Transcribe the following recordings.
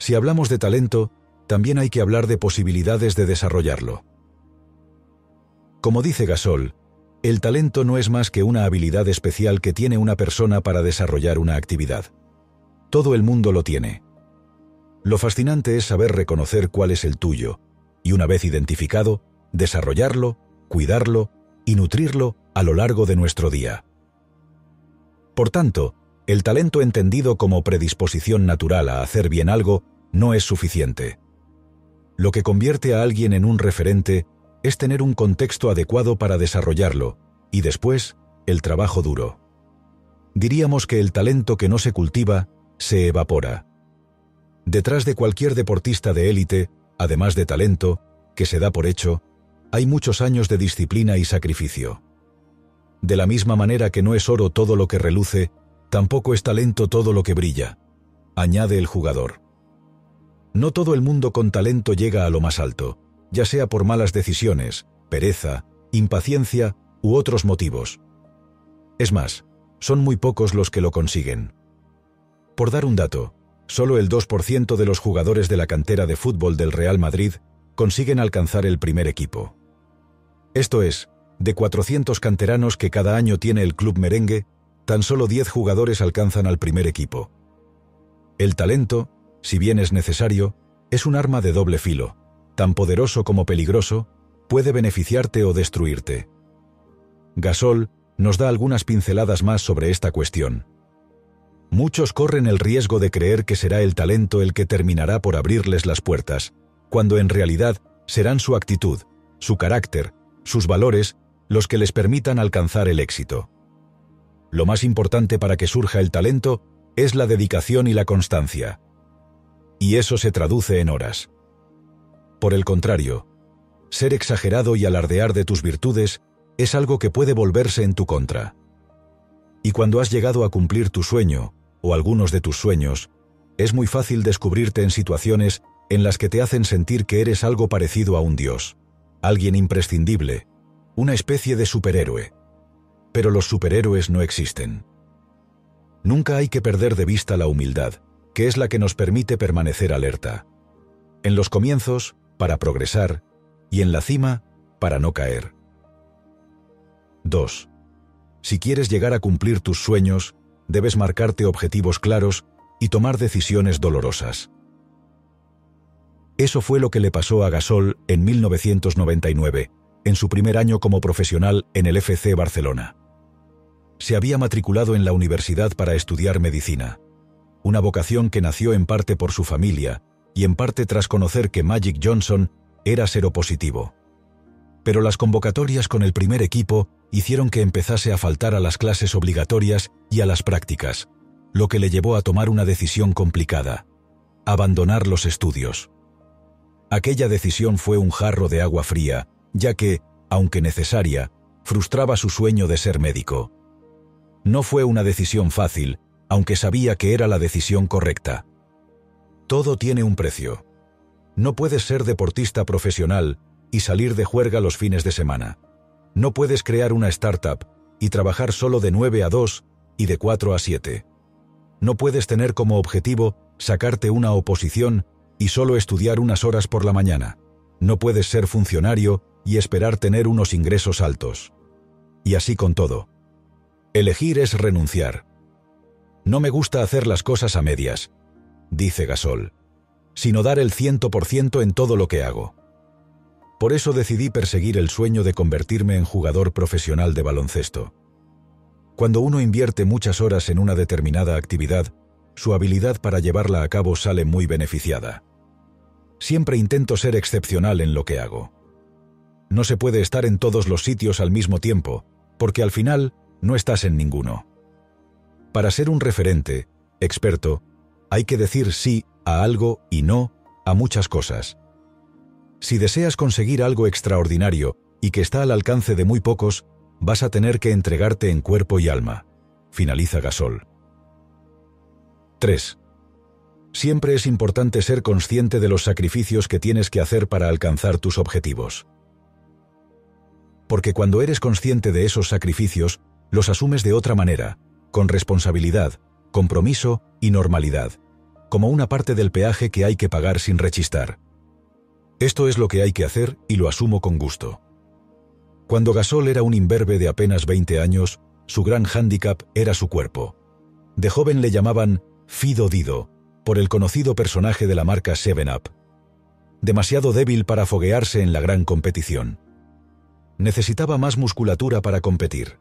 Si hablamos de talento, también hay que hablar de posibilidades de desarrollarlo. Como dice Gasol, el talento no es más que una habilidad especial que tiene una persona para desarrollar una actividad. Todo el mundo lo tiene. Lo fascinante es saber reconocer cuál es el tuyo, y una vez identificado, desarrollarlo, cuidarlo y nutrirlo a lo largo de nuestro día. Por tanto, el talento entendido como predisposición natural a hacer bien algo no es suficiente. Lo que convierte a alguien en un referente es tener un contexto adecuado para desarrollarlo, y después, el trabajo duro. Diríamos que el talento que no se cultiva se evapora. Detrás de cualquier deportista de élite, además de talento, que se da por hecho, hay muchos años de disciplina y sacrificio. De la misma manera que no es oro todo lo que reluce, tampoco es talento todo lo que brilla, añade el jugador. No todo el mundo con talento llega a lo más alto, ya sea por malas decisiones, pereza, impaciencia u otros motivos. Es más, son muy pocos los que lo consiguen. Por dar un dato, solo el 2% de los jugadores de la cantera de fútbol del Real Madrid consiguen alcanzar el primer equipo. Esto es, de 400 canteranos que cada año tiene el club merengue, tan solo 10 jugadores alcanzan al primer equipo. El talento, si bien es necesario, es un arma de doble filo, tan poderoso como peligroso, puede beneficiarte o destruirte. Gasol nos da algunas pinceladas más sobre esta cuestión. Muchos corren el riesgo de creer que será el talento el que terminará por abrirles las puertas, cuando en realidad serán su actitud, su carácter, sus valores, los que les permitan alcanzar el éxito. Lo más importante para que surja el talento es la dedicación y la constancia. Y eso se traduce en horas. Por el contrario, ser exagerado y alardear de tus virtudes es algo que puede volverse en tu contra. Y cuando has llegado a cumplir tu sueño, o algunos de tus sueños, es muy fácil descubrirte en situaciones en las que te hacen sentir que eres algo parecido a un dios, alguien imprescindible, una especie de superhéroe. Pero los superhéroes no existen. Nunca hay que perder de vista la humildad, que es la que nos permite permanecer alerta. En los comienzos, para progresar, y en la cima, para no caer. 2. Si quieres llegar a cumplir tus sueños, debes marcarte objetivos claros y tomar decisiones dolorosas. Eso fue lo que le pasó a Gasol en 1999, en su primer año como profesional en el FC Barcelona. Se había matriculado en la universidad para estudiar medicina, una vocación que nació en parte por su familia y en parte tras conocer que Magic Johnson era seropositivo. Pero las convocatorias con el primer equipo hicieron que empezase a faltar a las clases obligatorias y a las prácticas, lo que le llevó a tomar una decisión complicada, abandonar los estudios. Aquella decisión fue un jarro de agua fría, ya que, aunque necesaria, frustraba su sueño de ser médico. No fue una decisión fácil, aunque sabía que era la decisión correcta. Todo tiene un precio. No puedes ser deportista profesional y salir de juerga los fines de semana. No puedes crear una startup y trabajar solo de 9 a 2 y de 4 a 7. No puedes tener como objetivo sacarte una oposición y solo estudiar unas horas por la mañana. No puedes ser funcionario y esperar tener unos ingresos altos. Y así con todo. Elegir es renunciar. No me gusta hacer las cosas a medias, dice Gasol, sino dar el ciento por ciento en todo lo que hago. Por eso decidí perseguir el sueño de convertirme en jugador profesional de baloncesto. Cuando uno invierte muchas horas en una determinada actividad, su habilidad para llevarla a cabo sale muy beneficiada. Siempre intento ser excepcional en lo que hago. No se puede estar en todos los sitios al mismo tiempo, porque al final no estás en ninguno. Para ser un referente, experto, hay que decir sí a algo y no a muchas cosas. Si deseas conseguir algo extraordinario y que está al alcance de muy pocos, vas a tener que entregarte en cuerpo y alma. Finaliza Gasol. 3. Siempre es importante ser consciente de los sacrificios que tienes que hacer para alcanzar tus objetivos. Porque cuando eres consciente de esos sacrificios, los asumes de otra manera, con responsabilidad, compromiso y normalidad. como una parte del peaje que hay que pagar sin rechistar. Esto es lo que hay que hacer y lo asumo con gusto. Cuando Gasol era un imberbe de apenas 20 años, su gran hándicap era su cuerpo. De joven le llamaban Fido Dido, por el conocido personaje de la marca 7-Up. Demasiado débil para foguearse en la gran competición. Necesitaba más musculatura para competir.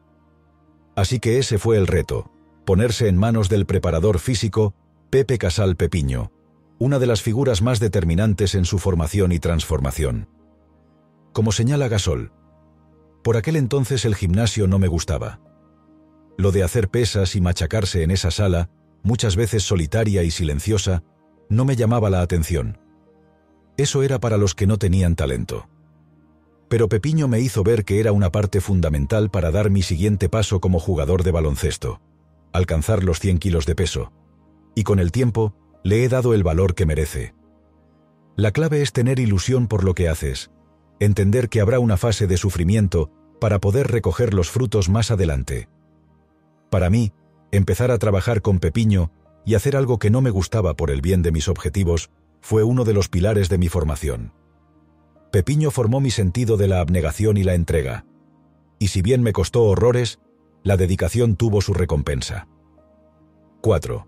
Así que ese fue el reto, ponerse en manos del preparador físico Pepe Casal Pepiño, una de las figuras más determinantes en su formación y transformación. Como señala Gasol, por aquel entonces el gimnasio no me gustaba. Lo de hacer pesas y machacarse en esa sala, muchas veces solitaria y silenciosa, no me llamaba la atención. Eso era para los que no tenían talento. Pero Pepiño me hizo ver que era una parte fundamental para dar mi siguiente paso como jugador de baloncesto, alcanzar los 100 kilos de peso. Y con el tiempo, le he dado el valor que merece. La clave es tener ilusión por lo que haces, entender que habrá una fase de sufrimiento para poder recoger los frutos más adelante. Para mí, empezar a trabajar con Pepiño y hacer algo que no me gustaba por el bien de mis objetivos fue uno de los pilares de mi formación. Pepiño formó mi sentido de la abnegación y la entrega. Y si bien me costó horrores, la dedicación tuvo su recompensa. 4.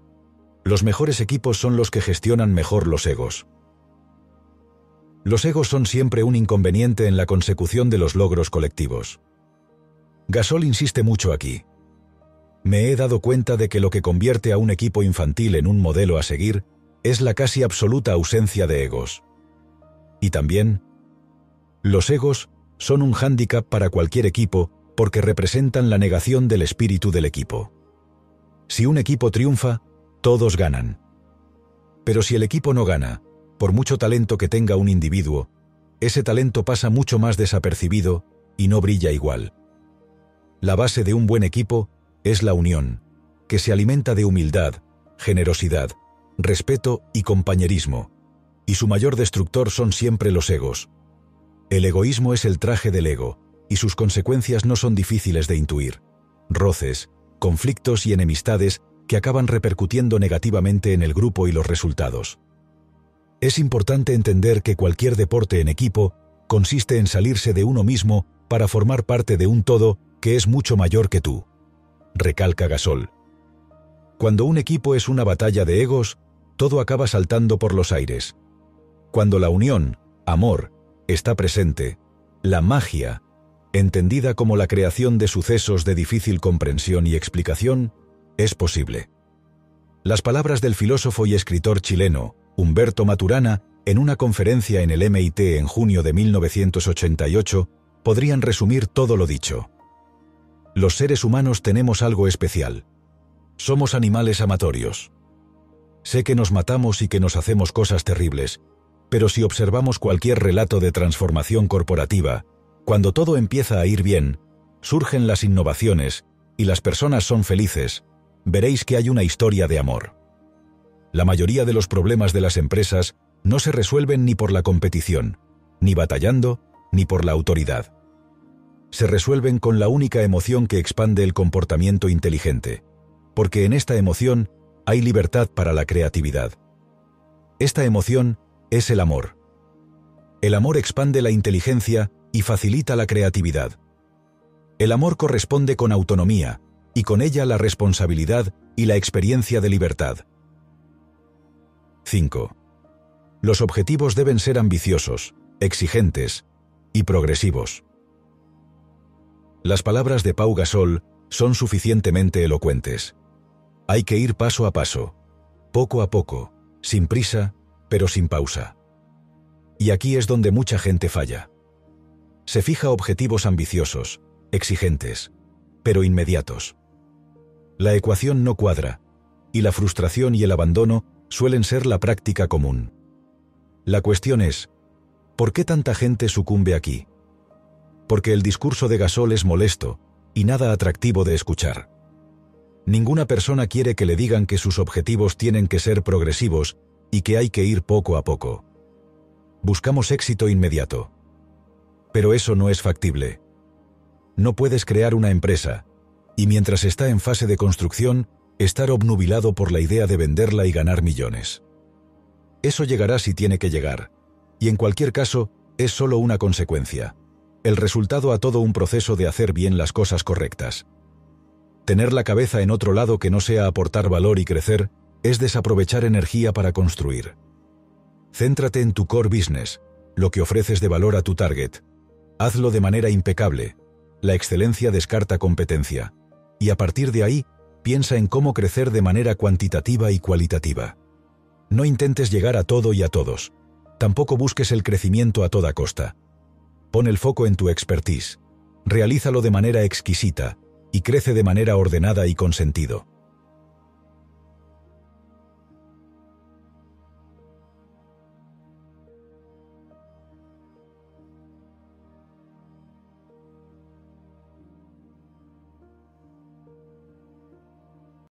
Los mejores equipos son los que gestionan mejor los egos. Los egos son siempre un inconveniente en la consecución de los logros colectivos. Gasol insiste mucho aquí me he dado cuenta de que lo que convierte a un equipo infantil en un modelo a seguir es la casi absoluta ausencia de egos. Y también, los egos son un hándicap para cualquier equipo porque representan la negación del espíritu del equipo. Si un equipo triunfa, todos ganan. Pero si el equipo no gana, por mucho talento que tenga un individuo, ese talento pasa mucho más desapercibido y no brilla igual. La base de un buen equipo es la unión, que se alimenta de humildad, generosidad, respeto y compañerismo, y su mayor destructor son siempre los egos. El egoísmo es el traje del ego, y sus consecuencias no son difíciles de intuir. Roces, conflictos y enemistades que acaban repercutiendo negativamente en el grupo y los resultados. Es importante entender que cualquier deporte en equipo consiste en salirse de uno mismo para formar parte de un todo que es mucho mayor que tú recalca Gasol. Cuando un equipo es una batalla de egos, todo acaba saltando por los aires. Cuando la unión, amor, está presente, la magia, entendida como la creación de sucesos de difícil comprensión y explicación, es posible. Las palabras del filósofo y escritor chileno, Humberto Maturana, en una conferencia en el MIT en junio de 1988, podrían resumir todo lo dicho. Los seres humanos tenemos algo especial. Somos animales amatorios. Sé que nos matamos y que nos hacemos cosas terribles, pero si observamos cualquier relato de transformación corporativa, cuando todo empieza a ir bien, surgen las innovaciones y las personas son felices, veréis que hay una historia de amor. La mayoría de los problemas de las empresas no se resuelven ni por la competición, ni batallando, ni por la autoridad se resuelven con la única emoción que expande el comportamiento inteligente, porque en esta emoción hay libertad para la creatividad. Esta emoción es el amor. El amor expande la inteligencia y facilita la creatividad. El amor corresponde con autonomía, y con ella la responsabilidad y la experiencia de libertad. 5. Los objetivos deben ser ambiciosos, exigentes y progresivos. Las palabras de Pau Gasol son suficientemente elocuentes. Hay que ir paso a paso, poco a poco, sin prisa, pero sin pausa. Y aquí es donde mucha gente falla. Se fija objetivos ambiciosos, exigentes, pero inmediatos. La ecuación no cuadra, y la frustración y el abandono suelen ser la práctica común. La cuestión es, ¿por qué tanta gente sucumbe aquí? porque el discurso de Gasol es molesto y nada atractivo de escuchar. Ninguna persona quiere que le digan que sus objetivos tienen que ser progresivos y que hay que ir poco a poco. Buscamos éxito inmediato. Pero eso no es factible. No puedes crear una empresa, y mientras está en fase de construcción, estar obnubilado por la idea de venderla y ganar millones. Eso llegará si tiene que llegar. Y en cualquier caso, es solo una consecuencia. El resultado a todo un proceso de hacer bien las cosas correctas. Tener la cabeza en otro lado que no sea aportar valor y crecer, es desaprovechar energía para construir. Céntrate en tu core business, lo que ofreces de valor a tu target. Hazlo de manera impecable. La excelencia descarta competencia. Y a partir de ahí, piensa en cómo crecer de manera cuantitativa y cualitativa. No intentes llegar a todo y a todos. Tampoco busques el crecimiento a toda costa. Pon el foco en tu expertise. Realízalo de manera exquisita y crece de manera ordenada y con sentido.